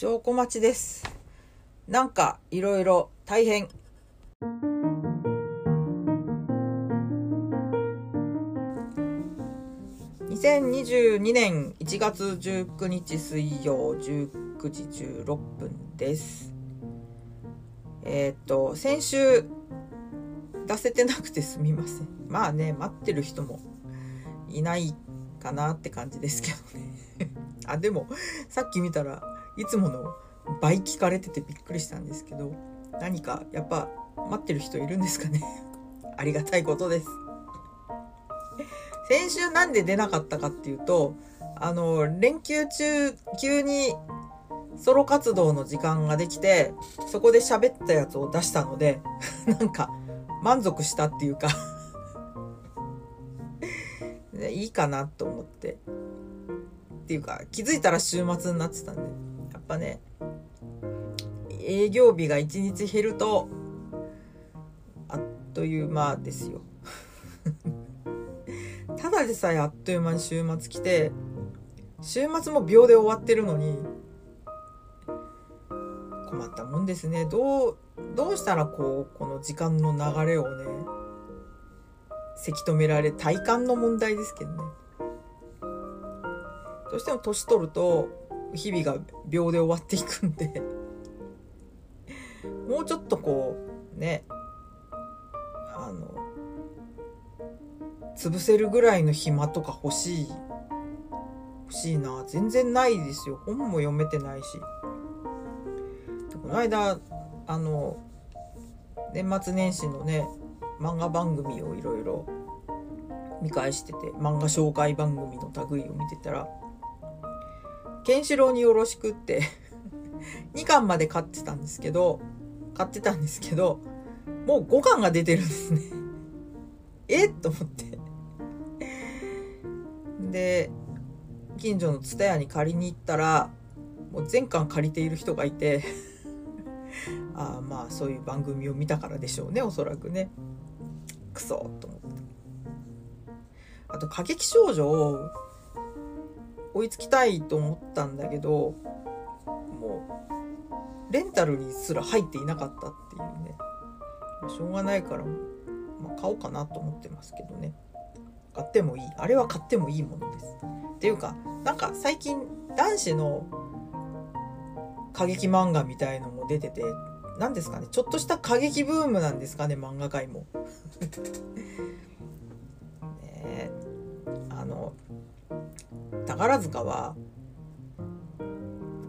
証小町です。なんかいろいろ大変。2022年1月19日水曜19時16分です。えーっと、先週出せてなくてすみません。まあね、待ってる人もいないかなって感じですけどね。あ、でも、さっき見たらいつもの倍聞かれててびっくりしたんですけど、何かやっぱ待ってる人いるんですかね？ありがたいことです。先週なんで出なかったかっていうと、あの、連休中、急にソロ活動の時間ができて、そこで喋ったやつを出したので、なんか満足したっていうかね いいかなと思って。っていうか、気づいたら週末になってたんで、ぱね、営業日が1日減ると、あっという間ですよ。ただでさえあっという間に週末来て、週末も秒で終わってるのに、困ったもんですね。どう、どうしたらこう、この時間の流れをね、せき止められ、体感の問題ですけどね。どうしても年取ると、日々が秒で終わっていくんで、もうちょっとこう、ね、あの、潰せるぐらいの暇とか欲しい。欲しいな。全然ないですよ。本も読めてないし。この間、あの、年末年始のね、漫画番組をいろいろ見返してて、漫画紹介番組の類を見てたら、ケンシロウによろしくって 2巻まで買ってたんですけど、買ってたんですけど、もう5巻が出てるんですね。え？と思って。で、近所の蔦屋に借りに行ったら、もう全巻借りている人がいて、ああまあそういう番組を見たからでしょうね、おそらくね。クソと思って。あと過激少女を追いつきたいと思ったんだけど、もう、レンタルにすら入っていなかったっていうね。しょうがないから、まあ、買おうかなと思ってますけどね。買ってもいい。あれは買ってもいいものです。っていうか、なんか最近男子の過激漫画みたいのも出てて、何ですかね、ちょっとした過激ブームなんですかね、漫画界も。ねえあの、宝塚は、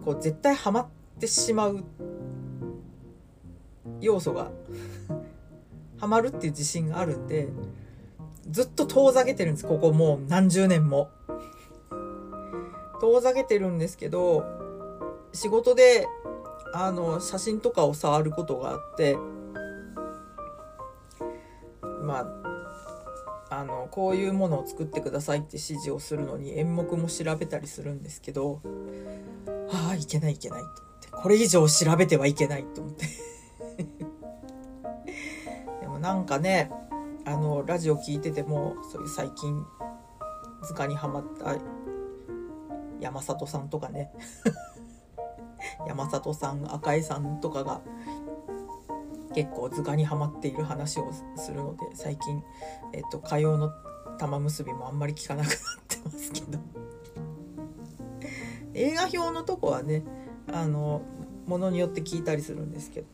こう絶対ハマってしまう要素が ハマるっていう自信があるんで、ずっと遠ざけてるんです。ここもう何十年も。遠ざけてるんですけど、仕事で、あの、写真とかを触ることがあって、まあ、あの、こういうものを作ってくださいって指示をするのに演目も調べたりするんですけど、ああ、いけないいけないと思って。これ以上調べてはいけないと思って。でもなんかね、あの、ラジオ聞いてても、そういう最近、図鑑にはまった山里さんとかね。山里さん、赤井さんとかが結構図鑑にはまっている話をするので、最近、えっと、火曜の玉結びもあんまり聞かなくなってますけど。映画表のとこはね、あの、ものによって聞いたりするんですけど、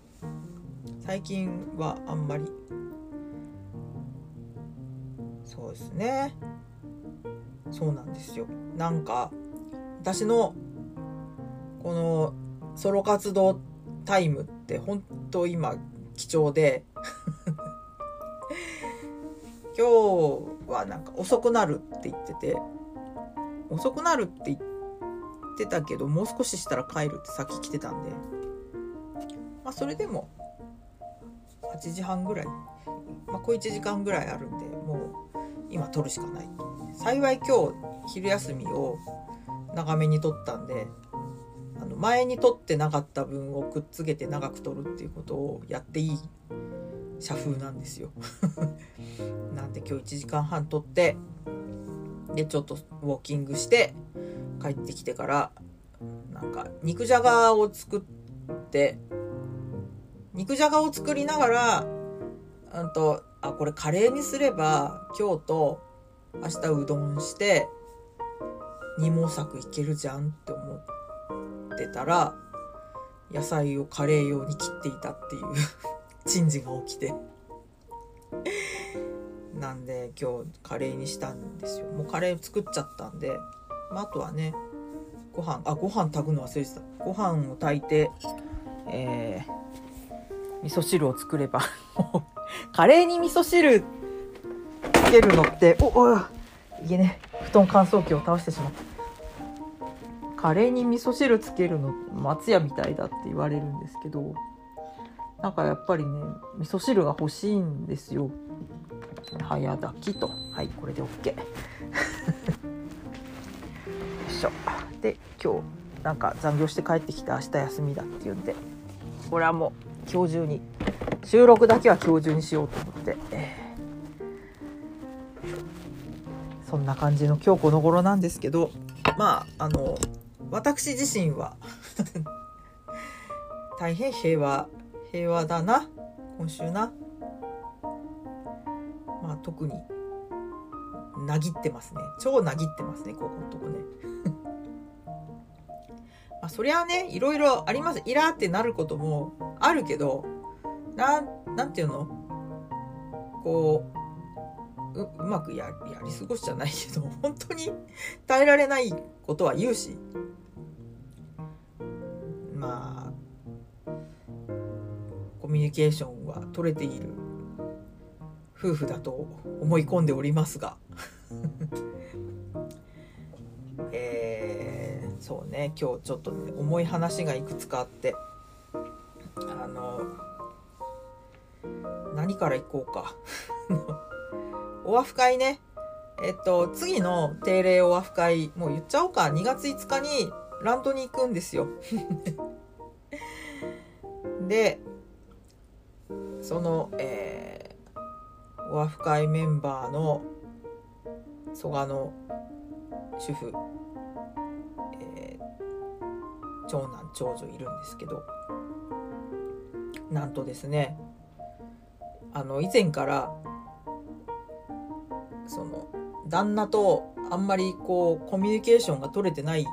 最近はあんまりそうですね。そうなんですよ。なんか、私の、この、ソロ活動タイムって本当今貴重で、今日はなんか遅くなるって言ってて、遅くなるって言ってたけど、もう少ししたら帰るってさっき来てたんで、まあそれでも、8時半ぐらい、まあ小1時間ぐらいあるんで、もう今撮るしかない。幸い今日昼休みを長めに撮ったんで、の前に撮ってなかった分をくっつけて長く撮るっていうことをやっていい社風なんですよ。なんで今日1時間半撮って、で、ちょっとウォーキングして帰ってきてから、なんか肉じゃがを作って肉じゃがを作りながらうんとあこれカレーにすれば今日と明日うどんして二毛作いけるじゃんって思ってたら野菜をカレー用に切っていたっていう 珍事が起きて。なんで今日カレーにしたんですよ。もうカレー作っちゃったんで、まあ、あとはねご飯あご飯炊くの忘れてた。ご飯を炊いてえー、味噌汁を作れば カレーに味噌汁つけるのっておおいけね。布団乾燥機を倒してしまった。カレーに味噌汁つけるの松屋みたいだって言われるんですけどなんかやっぱりね味噌汁が欲しいんですよ。早炊きと。はいこれで OK よいしょ。で今日なんか残業して帰ってきて明日休みだっていうんでこれはもう今日中に収録だけは今日中にしようと思って、そんな感じの今日この頃なんですけどまああの私自身は。大変平和平和だな。今週な。まあ特になぎってますね。超なぎってますねここのとこね。まあそりゃあねいろいろあります。イラーってなることもあるけどなんなんていうの？こうううまくややり過ごしじゃないけど本当に耐えられないことは言うし。まあコミュニケーションは取れている。夫婦だと思い込んでおりますが。えー、そうね。今日ちょっと、ね、重い話がいくつかあって。あの何からいこうか。お和服会ね。えっと次の定例お和服会もう言っちゃおうか。2月5日にランドに行くんですよ。でその、えー、お和服会メンバーの蘇我の主婦、えー、長男長女いるんですけどなんとですねあの以前からその旦那とあんまりこうコミュニケーションが取れてない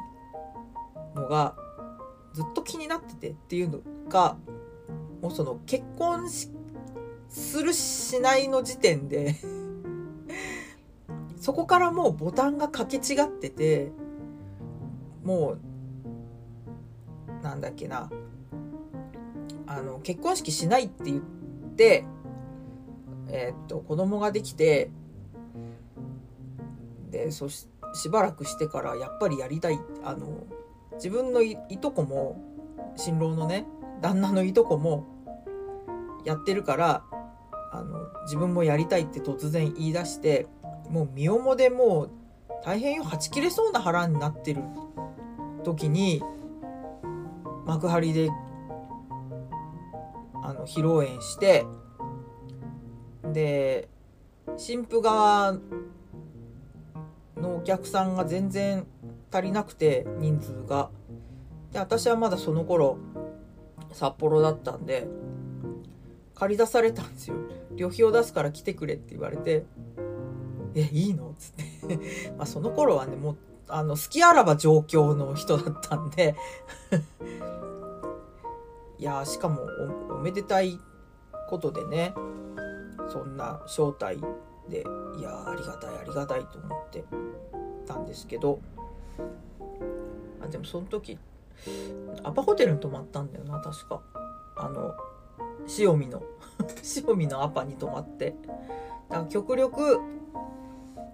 のがずっと気になっててっていうのがもうその結婚するしないの時点で そこからもうボタンが掛け違っててもうなんだっけなあの結婚式しないって言ってえー、っと子供ができてでそししばらくしてからやっぱりやりたいあの自分のいとこも新郎のね旦那のいとこもやってるからあの自分もやりたいって突然言い出してもう身重でもう大変よはち切れそうな腹になってる時に幕張であの披露宴してで新婦側のお客さんが全然足りなくて人数が。で私はまだその頃札幌だったんで借り出されたんですよ。旅費を出すから来てくれって言われて「えいいの?」っつって。まあその頃はねもうあの好きあらば状況の人だったんで。いやしかもおめでたいことでねそんな招待でいやありがたいありがたいと思ってたんですけどあでもその時アパホテルに泊まったんだよな確か。あの塩見の 塩見のアパに泊まって。だから極力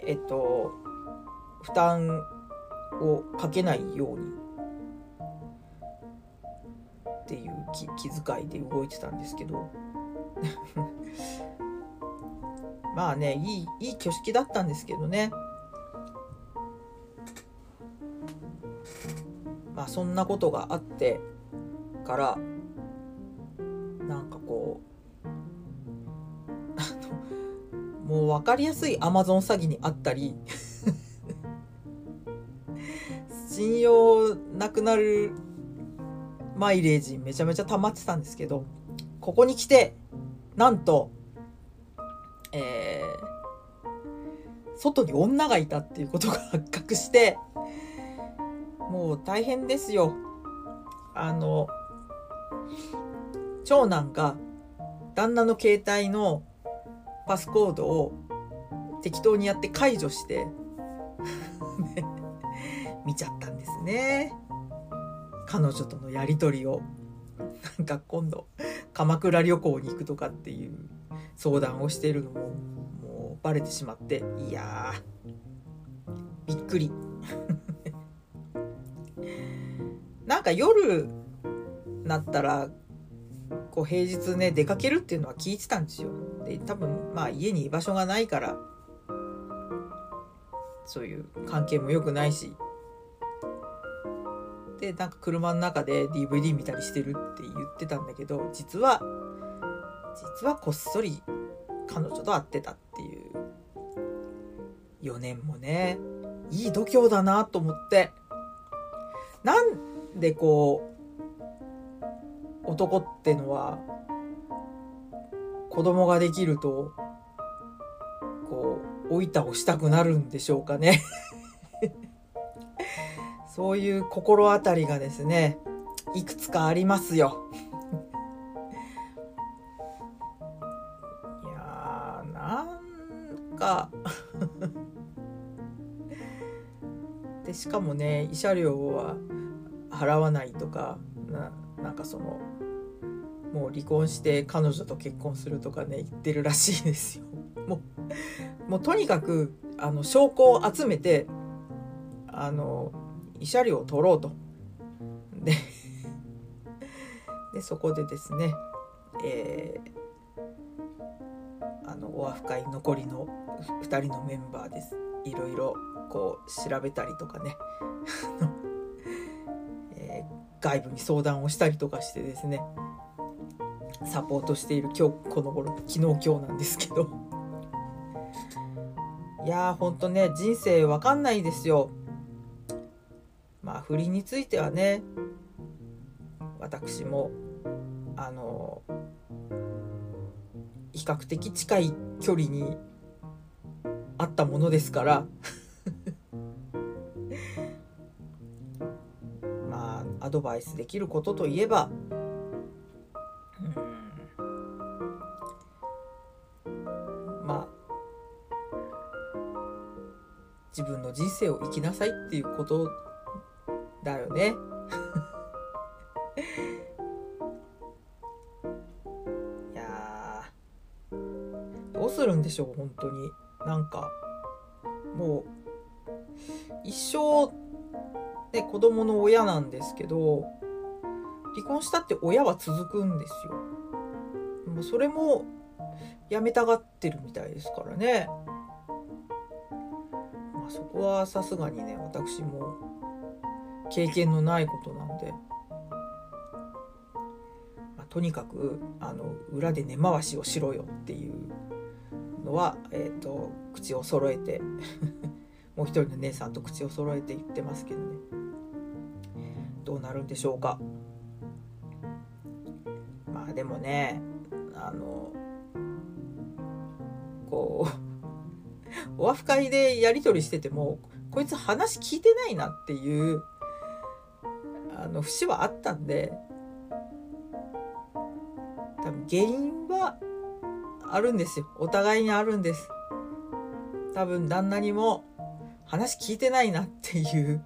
えっと負担をかけないようにっていう気遣いで動いてたんですけど。まあねいいいい挙式だったんですけどね。まあそんなことがあってからなんかこうもう分かりやすいアマゾン詐欺にあったり 信用なくなるマイレージめちゃめちゃ溜まってたんですけどここに来てなんとえー、外に女がいたっていうことが発覚してもう大変ですよ。あの長男が旦那の携帯のパスコードを適当にやって解除して 見ちゃったんですね。彼女とのやり取りを。なんか今度鎌倉旅行に行くとかっていう相談をしているのももうバレてしまっていやびっくり。なんか夜なったらこう平日ね出かけるっていうのは聞いてたんですよ。で多分まあ家に居場所がないからそういう関係も良くないし。でなんか車の中で DVD 見たりしてるって言ってたんだけど実は実はこっそり彼女と会ってたっていう4年もねいい度胸だなと思ってなんでこう男ってのは子供ができるとこう老いたをしたくなるんでしょうかねそういう心当たりがですね、いくつかありますよ。しかもね、慰謝料は払わないとか、ななんかその、もう離婚して彼女と結婚するとかね、言ってるらしいですよ。もう、もうとにかく、あの、証拠を集めて、あの、慰謝料を取ろうと。で でそこでですね、えー、あのオアフ会残りの2人のメンバーですいろいろこう調べたりとかね、えー、外部に相談をしたりとかしてですね。サポートしている今日この頃昨日今日なんですけど。いやーほんとね人生わかんないですよ。まあ不倫についてはね私もあの比較的近い距離にあったものですから。アドバイスできることといえば。うん。まあ。自分の人生を生きなさいっていうことだよね。いやどうするんでしょう本当に。なんかもう一生ね子供の親なんですけど離婚したって親は続くんですよ。もうそれもやめたがってるみたいですからね。まあそこはさすがにね私も経験のないことなんで、まあ、とにかくあの裏で根回しをしろよっていうのは、えーと、口を揃えて もう一人の姉さんと口を揃えて言ってますけどねどうなるんでしょうか。まあでもねあのこう オアフ会でやり取りしててもこいつ話聞いてないなっていうあの節はあったんで多分原因はあるんですよ。お互いにあるんです。多分旦那にも話聞いてないなっていう。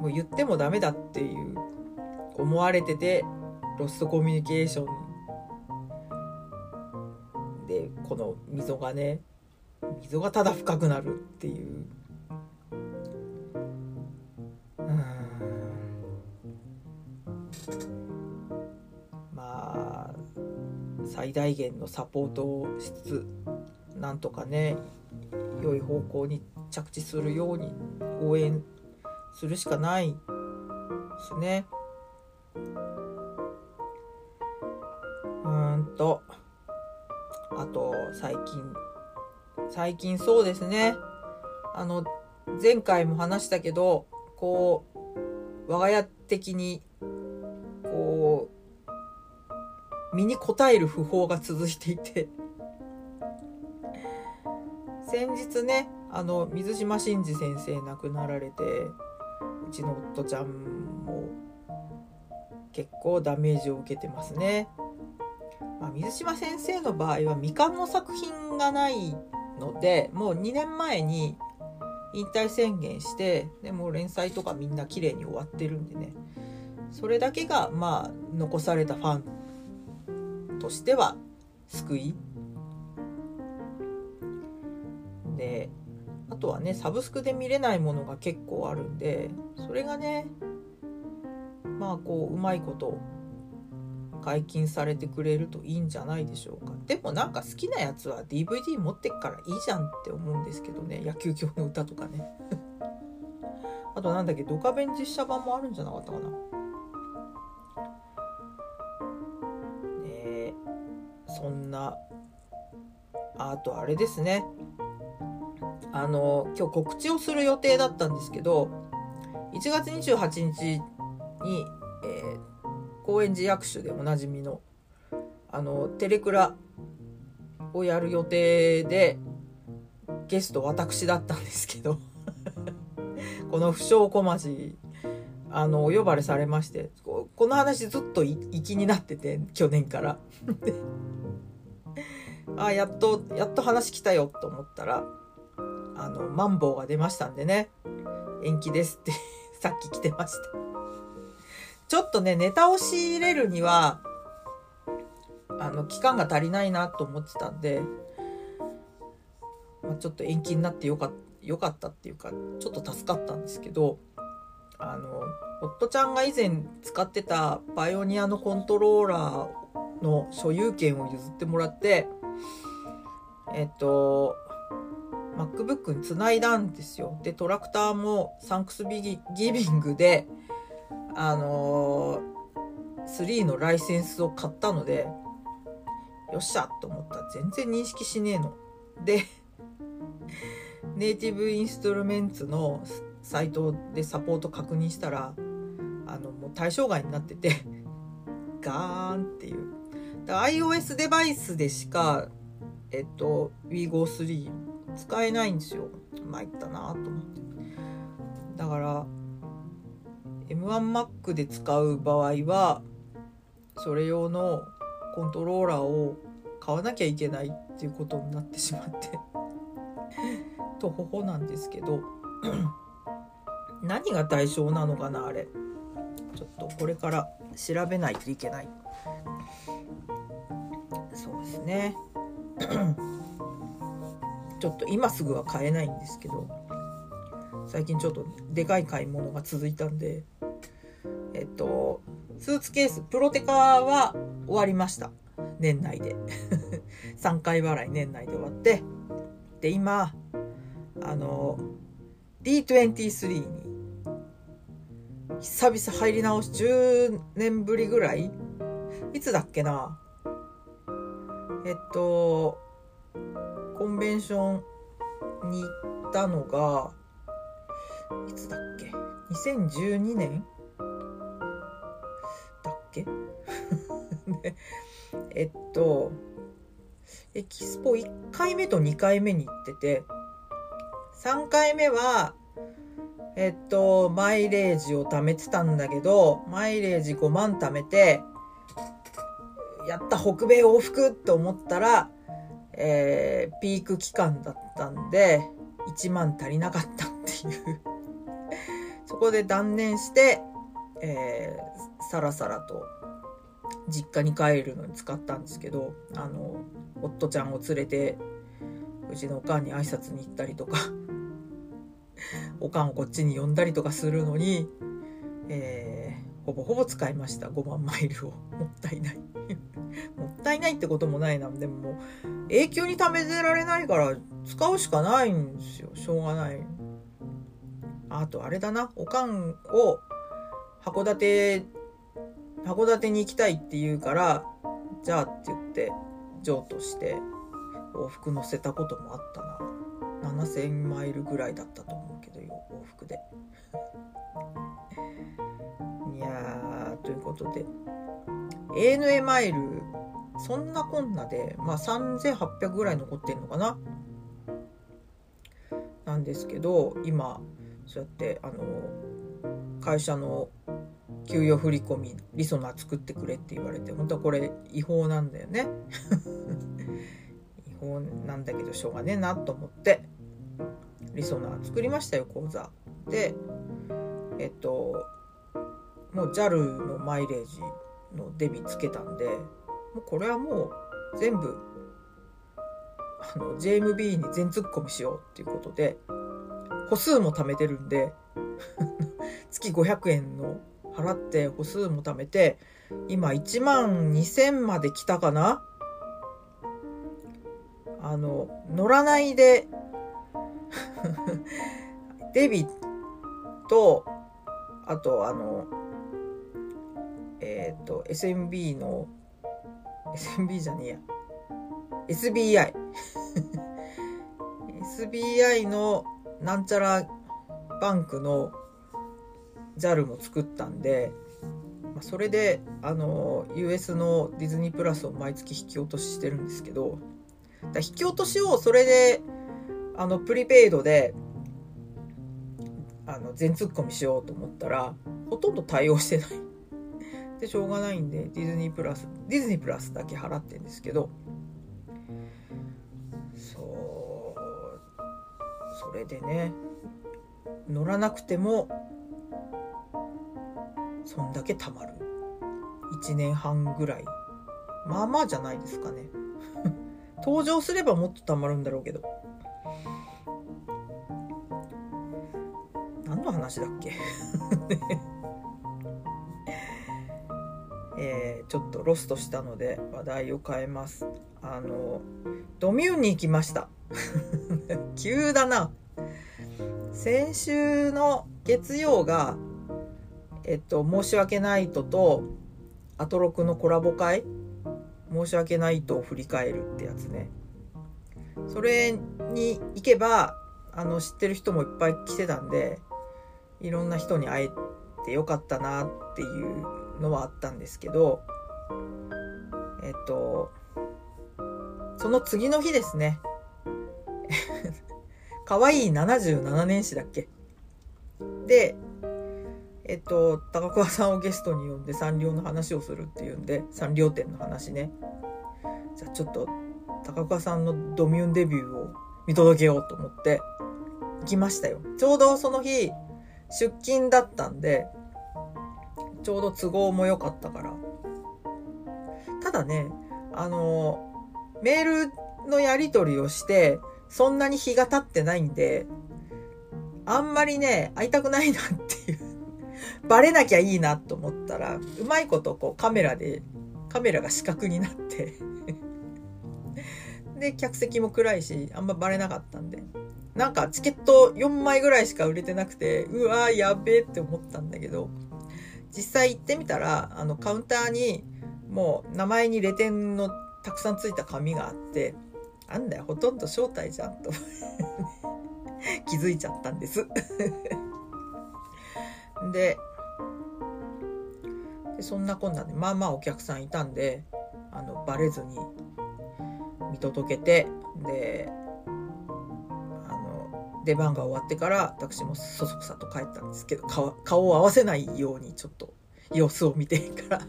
もう言ってもダメだっていう思われててロストコミュニケーション。でこの溝がね溝がただ深くなるっていう。まあ最大限のサポートをしつつなんとかね良い方向に着地するように応援するしかないですね。うんとあと最近最近そうですねあの前回も話したけどこう我が家的にこう身に応える訃報が続いていて先日ねあの水島新司先生亡くなられてちの夫ちゃんも結構ダメージを受けてますね。まあ、水島先生の場合は未完の作品がないのでもう2年前に引退宣言してでも連載とかみんな綺麗に終わってるんでねそれだけがまあ残されたファンとしては救いとはねサブスクで見れないものが結構あるんでそれがねまあこううまいこと解禁されてくれるといいんじゃないでしょうか。でもなんか好きなやつは DVD 持ってっからいいじゃんって思うんですけどね。野球教の歌とかね。あとなんだっけドカベン実写版もあるんじゃなかったかな。ねそんな。あとあれですねあの今日告知をする予定だったんですけど1月28日に、えー、高円寺役所でおなじみのあのテレクラをやる予定でゲスト私だったんですけど この不祥小町あのお呼ばれされましてこの話ずっと気になってて去年から。あやっとやっと話来たよと思ったらあのマンボウが出ましたんでね。延期ですって さっき来てました。ちょっとね、ネタを仕入れるには、あの、期間が足りないなと思ってたんで、まあ、ちょっと延期になってよかよかったっていうか、ちょっと助かったんですけど、あの、夫ちゃんが以前使ってたパイオニアのコントローラーの所有権を譲ってもらって、えっと、MacBook につないだんですよ。で、トラクターもサンクスギビングで、あのー、3のライセンスを買ったので、よっしゃと思ったら全然認識しねえの。で、ネイティブインストルメンツのサイトでサポート確認したら、あの、もう対象外になってて ガーンっていう。iOS デバイスでしか、えっと、WeGo3 使えないんですよ。参ったなと思って。だから、M1Mac で使う場合はそれ用のコントローラーを買わなきゃいけないっていうことになってしまって とほほなんですけど何が対象なのかなあれちょっとこれから調べないといけないそうですねちょっと今すぐは買えないんですけど最近ちょっとでかい買い物が続いたんでえっと、スーツケース、プロテカは終わりました。年内で。3回払い年内で終わって。で、今、あの、D23 に、久々入り直し、10年ぶりぐらいいつだっけなえっと、コンベンションに行ったのが、いつだっけ ?2012 年だっけ？えっとエキスポ1回目と2回目に行ってて3回目はえっとマイレージを貯めてたんだけどマイレージ5万貯めてやった北米往復って思ったら、えー、ピーク期間だったんで1万足りなかったっていう。そこで断念して、えー、さらさらと実家に帰るのに使ったんですけどあの夫ちゃんを連れてうちのおかんに挨拶に行ったりとか おかんをこっちに呼んだりとかするのに、えー、ほぼほぼ使いました。5万マイルを。もったいない。もったいないってこともないな。でももう永久に貯めてられないから使うしかないんですよ。しょうがない。あとあれだな。おかんを函館函館に行きたいって言うからじゃあって言って譲渡して往復乗せたこともあったな。7000マイルぐらいだったと思うけど往復で。いやーということで。ANA マイルそんなこんなで、まあ、3800ぐらい残ってんのかな？なんですけど今そうやってあの会社の給与振込リソナー作ってくれって言われて本当はこれ違法なんだよね。違法なんだけどしょうがねえなと思ってリソナー作りましたよ講座。でえっともう JAL のマイレージのデビつけたんでもうこれはもう全部あの JMB に全突っ込みしようっていうことで歩数も貯めてるんで 月500円の払って歩数も貯めて今1万2000まで来たかな？あの乗らないで デビとあとあのえっ、ー、と SMB の SB じゃねえや。SBI SBI のなんちゃらバンクの JAL も作ったんで、まあ、それであの US のディズニープラスを毎月引き落とししてるんですけどだ引き落としをそれであのプリペイドであの全突っ込みしようと思ったらほとんど対応してないでしょうがないんでディズニープラスディズニープラスだけ払ってんですけど。そうそれでね乗らなくてもそんだけたまる。1年半ぐらい。まあまあじゃないですかね。登場すればもっとたまるんだろうけど。何の話だっけ？え ちょっとロストしたので話題を変えます。あのドミューンに行きました。急だな。先週の月曜がえっと、申し訳ないとと、アトロクのコラボ会、申し訳ないとを振り返るってやつね。それに行けば、あの、知ってる人もいっぱい来てたんで、いろんな人に会えてよかったなっていうのはあったんですけど、えっと、その次の日ですね。可愛いい77年史だっけで、えっと、高桑さんをゲストに呼んでサンリオの話をするっていうんで、サンリオ展の話ね。じゃあちょっと、高桑さんのドミューンデビューを見届けようと思って行きましたよ。ちょうどその日、出勤だったんで、ちょうど都合も良かったから。ただね、あの、メールのやり取りをして、そんなに日が経ってないんで、あんまりね、会いたくないなっていうバレなきゃいいなと思ったら、うまいことこうカメラで、カメラが死角になってで、客席も暗いし、あんまバレなかったんで。なんかチケット4枚ぐらいしか売れてなくて、うわーやべえって思ったんだけど、実際行ってみたら、あのカウンターにもう名前にレテンのたくさんついた紙があって、なんだよ、ほとんど招待じゃんと。気づいちゃったんです。で、でそんなこんなでまあまあお客さんいたんであのバレずに見届けてであの出番が終わってから私もそそくさと帰ったんですけど顔顔を合わせないようにちょっと様子を見てから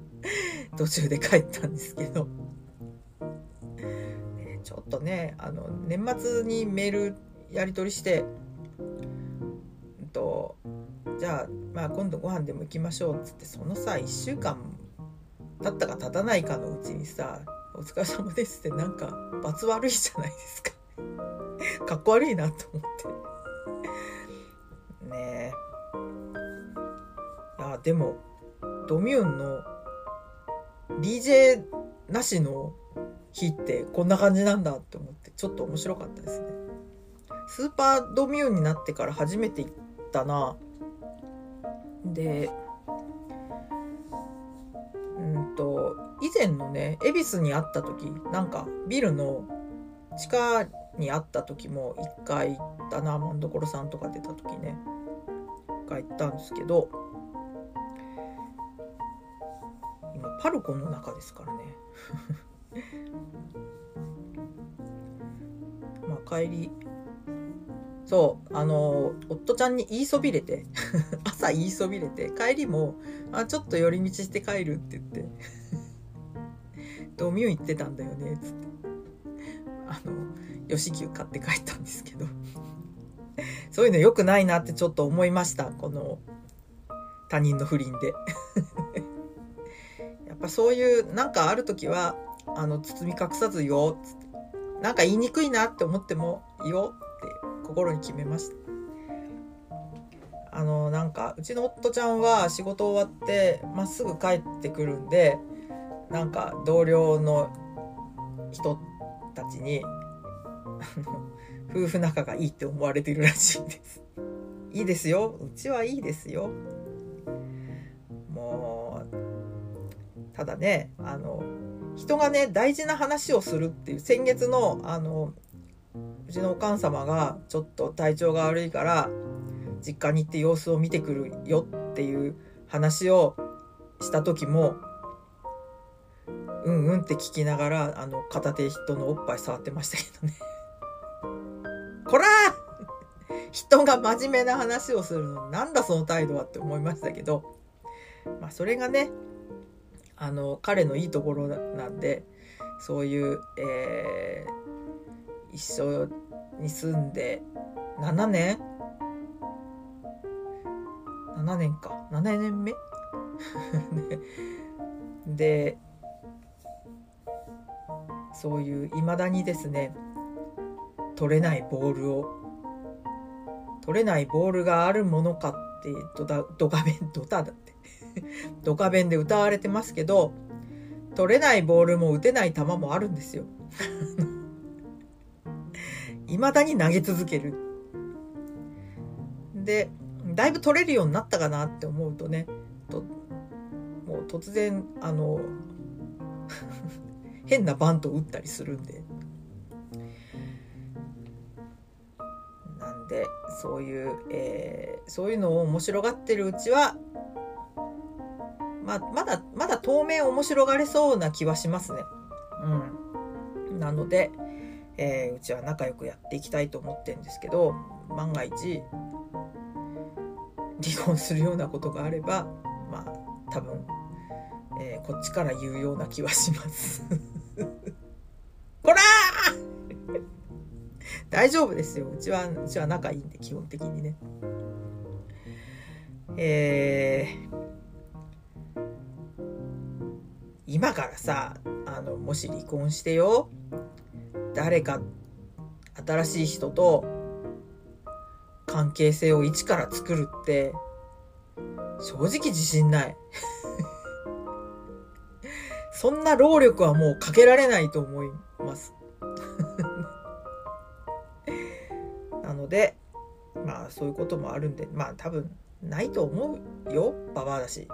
途中で帰ったんですけど。ちょっとねあの年末にメールやり取りして、うんとじゃあ、まあ、今度ご飯でも行きましょうっつってそのさ1週間経ったか経たないかのうちにさ「お疲れ様です」ってなんか罰悪いじゃないですか かっこ悪いなと思ってでもドミューンの DJ なしの日ってこんな感じなんだって思ってちょっと面白かったですね。スーパードミューンになってから初めて行ったな。でうんと以前のね恵比寿に会った時なんかビルの地下に会った時も一回行ったな。万所さんとか出た時ね一回行ったんですけどパルコの中ですからね。まあ帰り。そうあの夫ちゃんに言いそびれて。朝言いそびれて。帰りもあちょっと寄り道して帰るって言って。ドミュン行ってたんだよね。っつって。あの吉牛買って帰ったんですけど。そういうの良くないなってちょっと思いました。この他人の不倫で。ぱそういうなんかある時はあの包み隠さずよっつってなんか言いにくいなって思ってもいいよって心に決めましたあのなんかうちの夫ちゃんは仕事終わってまっすぐ帰ってくるんでなんか同僚の人たちに夫婦仲がいいって思われてるらしいです。いいですよ。うちはいいですよ。ただね、あの、人がね、大事な話をするっていう、先月の、あの、うちのお母様がちょっと体調が悪いから、実家に行って様子を見てくるよっていう話をした時も、うんうんって聞きながら、あの、片手人のおっぱい触ってましたけどね。こら人が真面目な話をするのなんだその態度はって思いましたけど、まあそれがね、あの、彼のいいところなんで、そういう、えー、一緒に住んで7年 ?7 年か。7年目？で、そういう、いまだにですね、取れないボールを取れないボールがあるものかってドタドカベンドタ ドカベンで歌われてますけど取れないボールも打てない球もあるんですよ。未だに投げ続ける。でだいぶ取れるようになったかなって思うとねともう突然あの 変なバント打ったりするんで。なんでそういう、えー、そういうのを面白がってるうちは、ま、まだまだ当面面白がれそうな気はしますね。うん、なので、えー、うちは仲良くやっていきたいと思ってるんですけど万が一離婚するようなことがあればまあ多分、えー、こっちから言うような気はします。こら 大丈夫ですよ。うちは、うちは仲いいんで、基本的にね。えー、今からさ、あの、もし離婚してよ、誰か新しい人と関係性を一から作るって、正直自信ない。そんな労力はもうかけられないと思います なの。で、まあそういうこともあるんで、まあ多分ないと思うよ、ババアだし。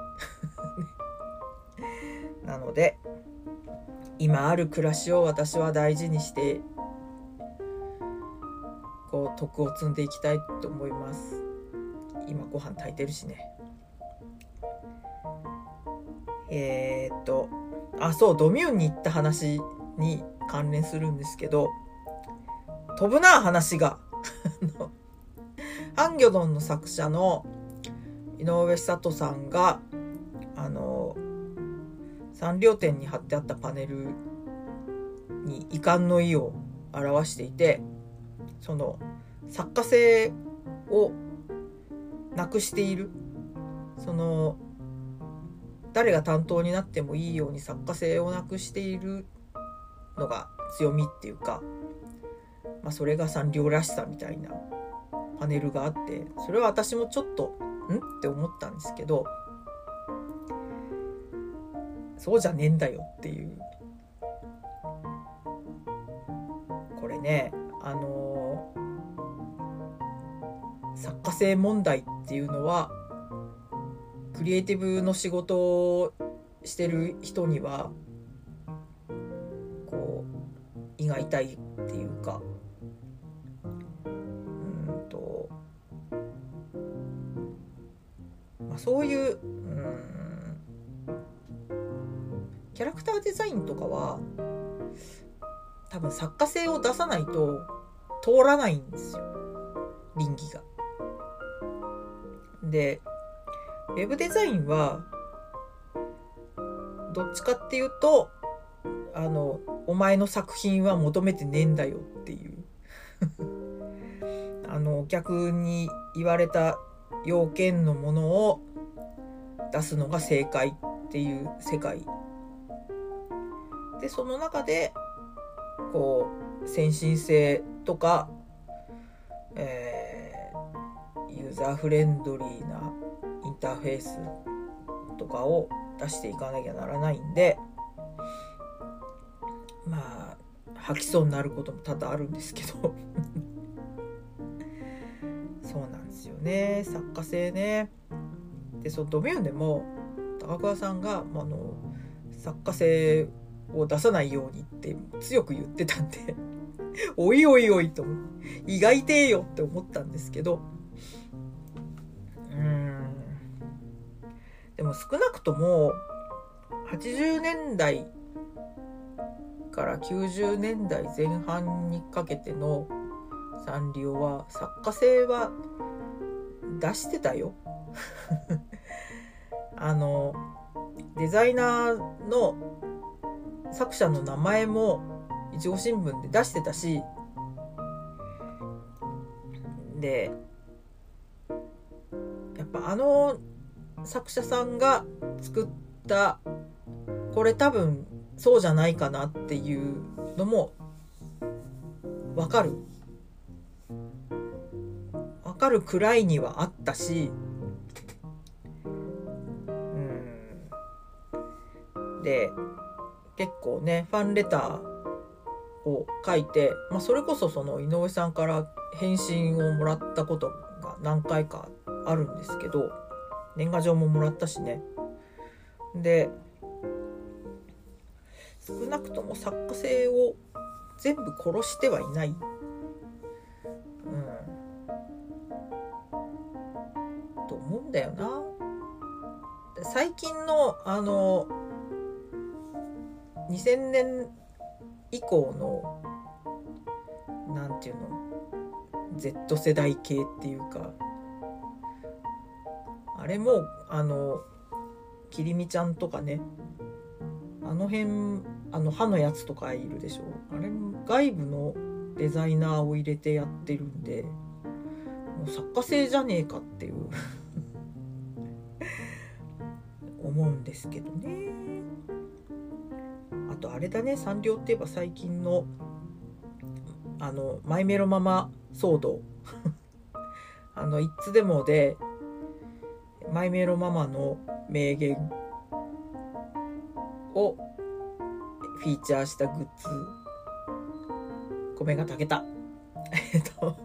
なので、今ある暮らしを私は大事にして、こう徳を積んでいきたいと思います。今ご飯炊いてるしね。えー、っと、あ、そう、ドミューンに行った話に関連するんですけど、飛ぶな、話が。ハンギョドンの作者の井上久人さんが、あの、サンリオ店に貼ってあったパネルに遺憾の意を表していて、その作家性をなくしている。その、誰が担当になってもいいように作家性をなくしているのが強みっていうか、まあ、それがサンリオらしさみたいなパネルがあってそれは私もちょっとん？って思ったんですけどそうじゃねえんだよっていう。これねあの作家性問題っていうのはクリエイティブの仕事をしてる人にはこう胃が痛いっていうか。うんと、まあそういう、うん、キャラクターデザインとかは多分作家性を出さないと通らないんですよ倫理が。でウェブデザインはどっちかっていうとあのお前の作品は求めてねえんだよっていう あのお客に言われた要件のものを出すのが正解っていう世界でその中でこう先進性とか、えー、ユーザーフレンドリーなインターフェースとかを出していかなきゃならないんでまあ吐きそうになることも多々あるんですけど。そうなんですよね。作家性ね。でそのドミューンでも高桑さんが、まあ、の作家性を出さないようにって強く言ってたんで おいおいおいと意外てえよって思ったんですけど。うん。でも少なくとも80年代から90年代前半にかけてのサンリオは作家性は出してたよ。あのデザイナーの作者の名前もいちご新聞で出してたしでやっぱあの作者さんが作ったこれ多分そうじゃないかなっていうのもわかる。わかるくらいにはあったしうん。で結構ねファンレターを書いて、まあ、それこそその井上さんから返信をもらったことが何回かあるんですけど年賀状ももらったしね。で少なくとも作家性を全部殺してはいない、うん、と思うんだよな。最近のあの2000年以降の何て言うの Z 世代系っていうかあれもあのきりみちゃんとかねあの辺あの歯のやつとかいるでしょあれも外部のデザイナーを入れてやってるんでもう作家性じゃねえかっていう思うんですけどね。とあれだねサンリオって言えば最近のあのマイメロママ騒動。あのいつでもでマイメロママの名言をフィーチャーしたグッズ米が炊けた。えっと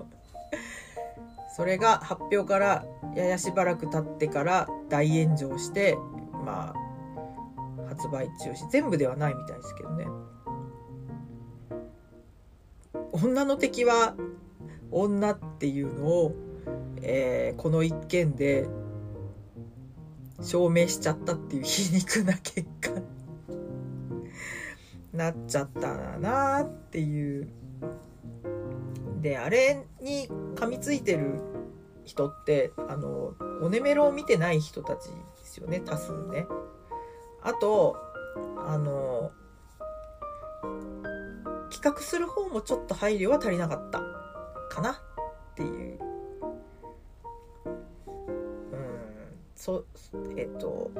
それが発表からややしばらく経ってから大炎上してまあ発売中止全部ではないみたいですけどね女の敵は女っていうのを、えー、この一件で証明しちゃったっていう皮肉な結果 なっちゃったなっていうであれに噛みついてる人ってあのオネメロを見てない人たちですよね多数ね。あとあの企画する方もちょっと配慮は足りなかった。かな？っていう。うん。そえっと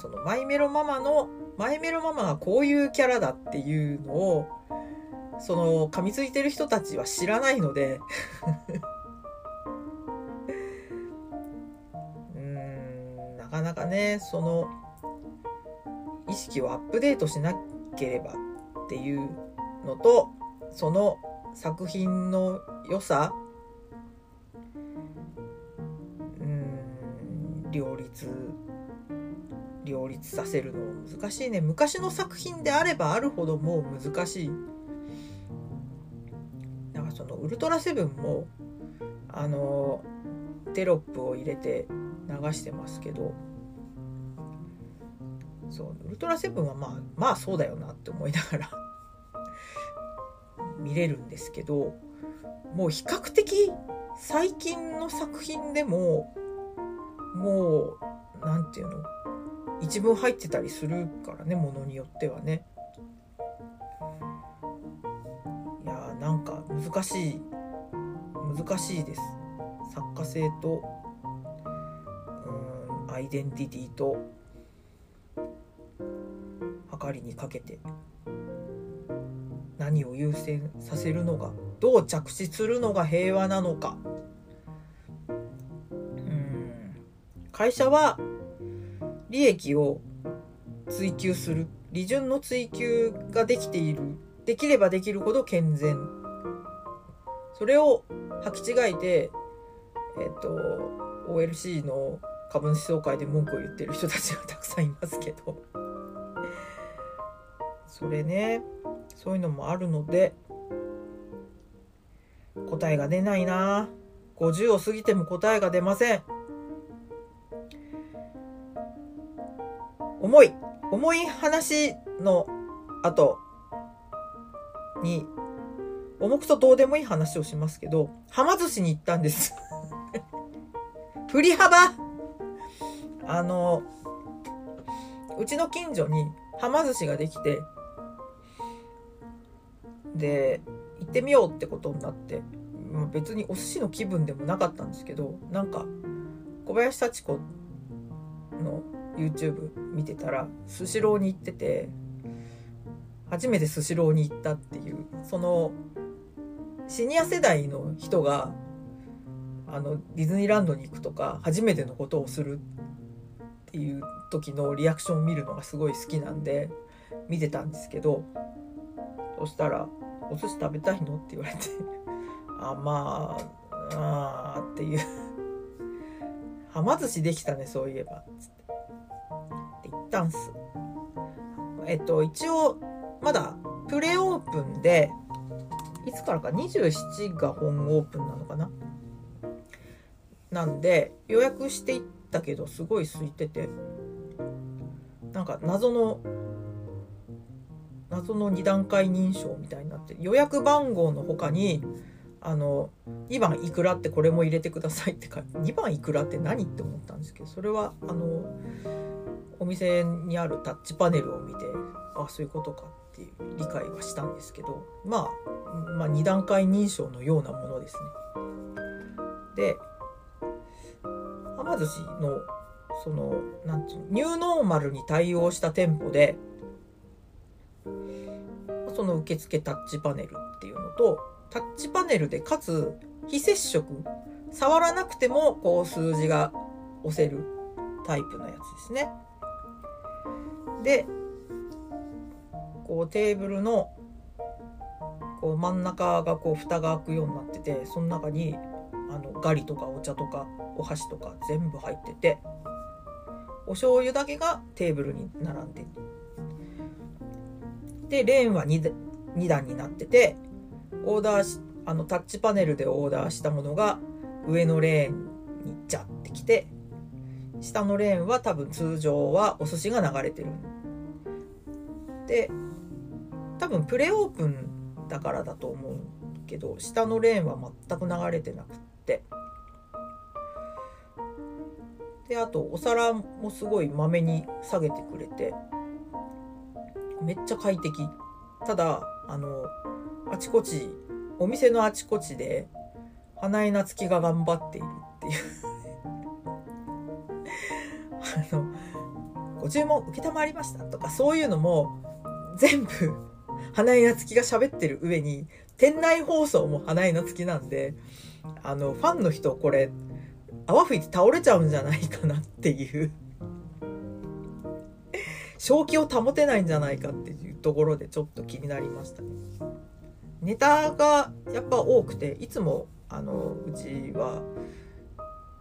そのマイメロママのマイメロママがこういうキャラだっていうのをその噛みついてる人たちは知らないので。かなかねその意識をアップデートしなければっていうのとその作品の良さうん両立両立させるの難しいね。昔の作品であればあるほどもう難しい。なんかそのウルトラセブンもあのテロップを入れて流してますけど。そうウルトラセブンはまあまあそうだよなって思いながら。見れるんですけどもう比較的最近の作品でももう何て言うの一文入ってたりするからねものによってはね。いやーなんか難しい難しいです。作家性とアイデンティティと計りにかけて何を優先させるのがどう着地するのが平和なのか。うん。会社は利益を追求する。利潤の追求ができている。できればできるほど健全。それを履き違えてえっ、と OLC の株主総会で文句を言ってる人たちがたくさんいますけど。それねそういうのもあるので答えが出ないな。50を過ぎても答えが出ません。重い重い話の後に重くとどうでもいい話をしますけどはま寿司に行ったんです。振り幅あのうちの近所にはま寿司ができてで行ってみようってことになって、まあ、別にお寿司の気分でもなかったんですけどなんか小林幸子の YouTube 見てたらスシローに行ってて初めてスシローに行ったっていうそのシニア世代の人があのディズニーランドに行くとか初めてのことをするっていう時のリアクションを見るのがすごい好きなんで見てたんですけどそしたら「お寿司食べたいの?」って言われて「あまあああ」っていう「はま寿司できたねそういえば」つってって言ったんす。えっと一応まだプレオープンでいつからか27が本オープンなのかな？なんで予約していったけどすごい空いててなんか謎の謎の2段階認証みたいになって予約番号の他にあの2番いくらってこれも入れてくださいって書いて2番いくらって何って思ったんですけどそれはあのお店にあるタッチパネルを見てあそういうことかっていう理解はしたんですけど、まあ、まあ2段階認証のようなものですね。でま寿司のそのなんていうのニューノーマルに対応した店舗でその受付タッチパネルっていうのとタッチパネルでかつ非接触触らなくてもこう数字が押せるタイプのやつですね。でこうテーブルのこう真ん中がこう蓋が開くようになっててその中にあのガリとかお茶とかお箸とか全部入っててお醤油だけがテーブルに並んででレーンは 2, 2段になっててオーダーしあのタッチパネルでオーダーしたものが上のレーンにジャってきて下のレーンは多分通常はお寿司が流れてる。で多分プレオープンだからだと思うけど下のレーンは全く流れてなくであとお皿もすごいまめに下げてくれてめっちゃ快適。ただあのあちこちお店のあちこちで花江夏樹が頑張っているっていう。あのご注文承りましたとかそういうのも全部花江夏樹が喋ってる上に店内放送も花江夏樹なんであのファンの人これ泡吹いて倒れちゃうんじゃないかなっていう正気を保てないんじゃないかっていうところでちょっと気になりましたね。ネタがやっぱ多くていつもあのうちは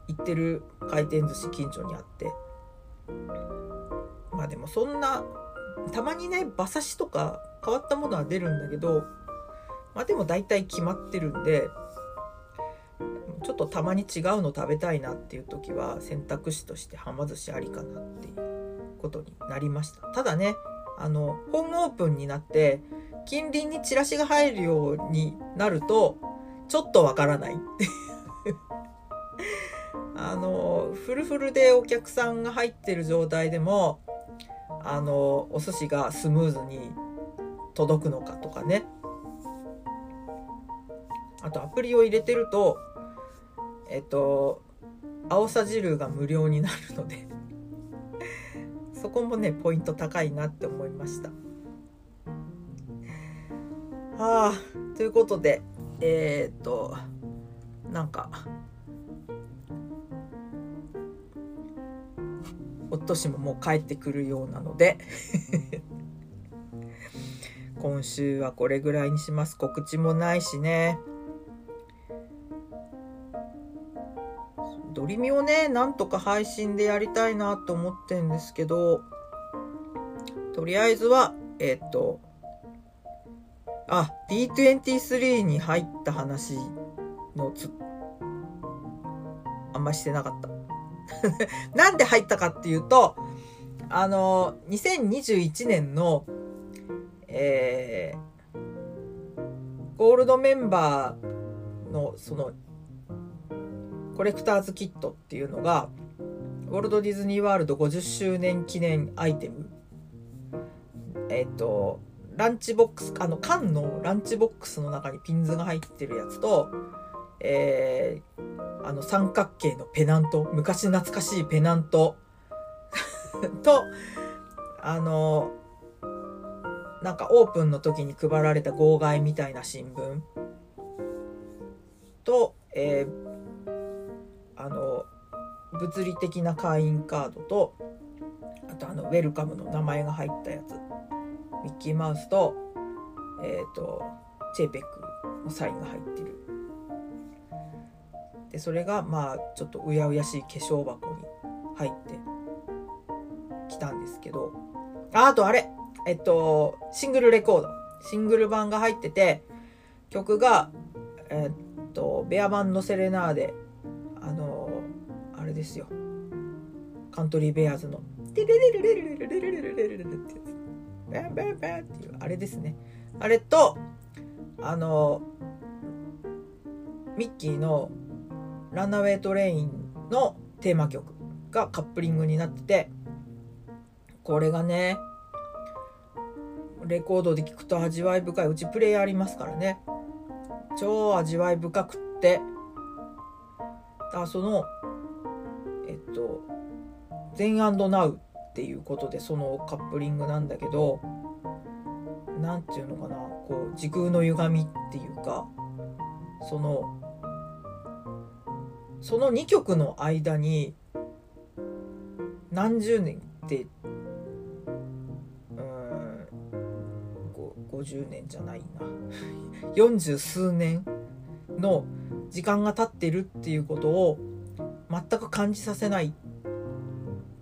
行ってる回転寿司近所にあってまあでもそんなたまにね馬刺しとか変わったものは出るんだけどまあでも大体決まってるんでちょっとたまに違うの食べたいなっていう時は選択肢としてはま寿司ありかなっていうことになりました。ただねあの本オープンになって近隣にチラシが入るようになるとちょっとわからないっていう。あのフルフルでお客さんが入ってる状態でもあのお寿司がスムーズに届くのかとかね。あとアプリを入れてるとえっと青さ汁が無料になるので そこもねポイント高いなって思いました。はあということでえー、っとなんか夫氏ももう帰ってくるようなので 今週はこれぐらいにします。告知もないしね。ドリミをねなんとか配信でやりたいなと思ってんですけどとりあえずはえっ、とあ D23 に入った話のつあんましてなかった。なんで入ったかっていうとあの2021年のえー、ゴールドメンバーのそのコレクターズキットっていうのがウォルト・ディズニー・ワールド50周年記念アイテム。えっ、とランチボックスあの缶のランチボックスの中にピンズが入ってるやつとえー、あの三角形のペナント昔懐かしいペナント。とあのなんかオープンの時に配られた号外みたいな新聞。と、えー、あの物理的な会員カードとあとあのウェルカムの名前が入ったやつ。ミッキーマウスとえっ、ー、とチェーペックのサインが入ってる。でそれがまあちょっとうやうやしい化粧箱に入ってきたんですけど。ああとあれ。えっと、シングルレコード。シングル版が入ってて、曲が、えっと、ベア版のセレナーデ、ですよ。カントリーベアーズの、テレレレレレレレレレレレレレレってやつ。ベンベンベンっていう、あれですね。あれと、あの、ミッキーのランナウェイトレインのテーマ曲がカップリングになってて、これがね、レコードで聴くと味わい深いうちプレイヤーありますからね超味わい深くってあそのと「全ナウ」っていうことでそのカップリングなんだけど何て言うのかなこう時空の歪みっていうかそのその2曲の間に何十年ってうん50年じゃないな。40数年の時間が経ってるっていうことを全く感じさせない。い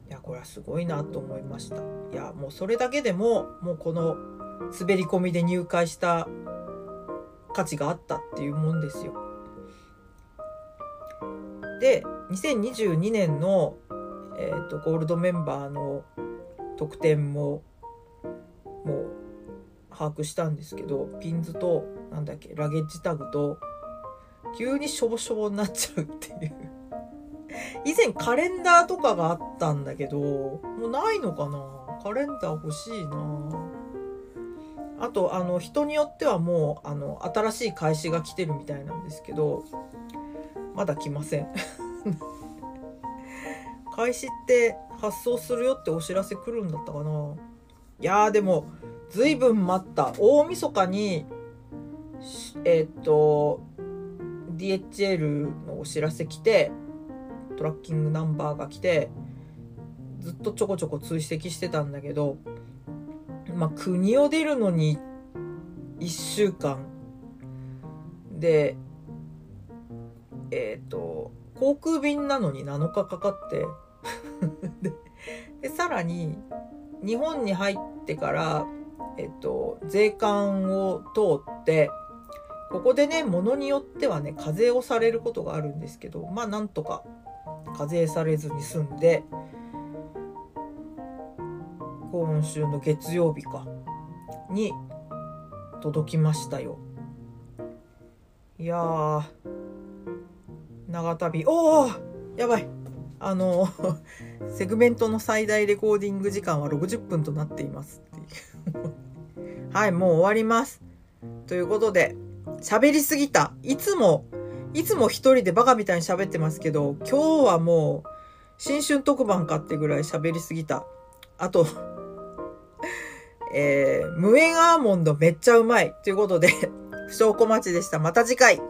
やこれはすごいなと思いました。いやもうそれだけでももうこの滑り込みで入会した価値があったっていうもんですよ。で2022年の、えーと、ゴールドメンバーの特典ももう把握したんですけどピンズとなんだっけラゲッジタグと急にしょぼしょぼになっちゃうっていう。以前カレンダーとかがあったんだけどもうないのかな？カレンダー欲しいな。あとあの人によってはもうあの新しい開始が来てるみたいなんですけどまだ来ません。開始って発送するよってお知らせ来るんだったかな？いやーでもずいぶん待った。大晦日にえっ、と DHL のお知らせ来てトラッキングナンバーが来てずっとちょこちょこ追跡してたんだけどまあ国を出るのに1週間。でえっ、ー、と航空便なのに7日かかって。でさらに日本に入ってからえっと、税関を通って、ここでね、ものによってはね、課税をされることがあるんですけど、まあなんとか課税されずに済んで、今週の月曜日かに届きましたよ。いやー長旅。おおやばい。あの セグメントの最大レコーディング時間は60分となっています。っていうはいもう終わります。ということで喋りすぎた。いつもいつも一人でバカみたいに喋ってますけど今日はもう新春特番かってぐらい喋りすぎた。あと えー、無縁アーモンドめっちゃうまい。ということで不祥小町でした。また次回。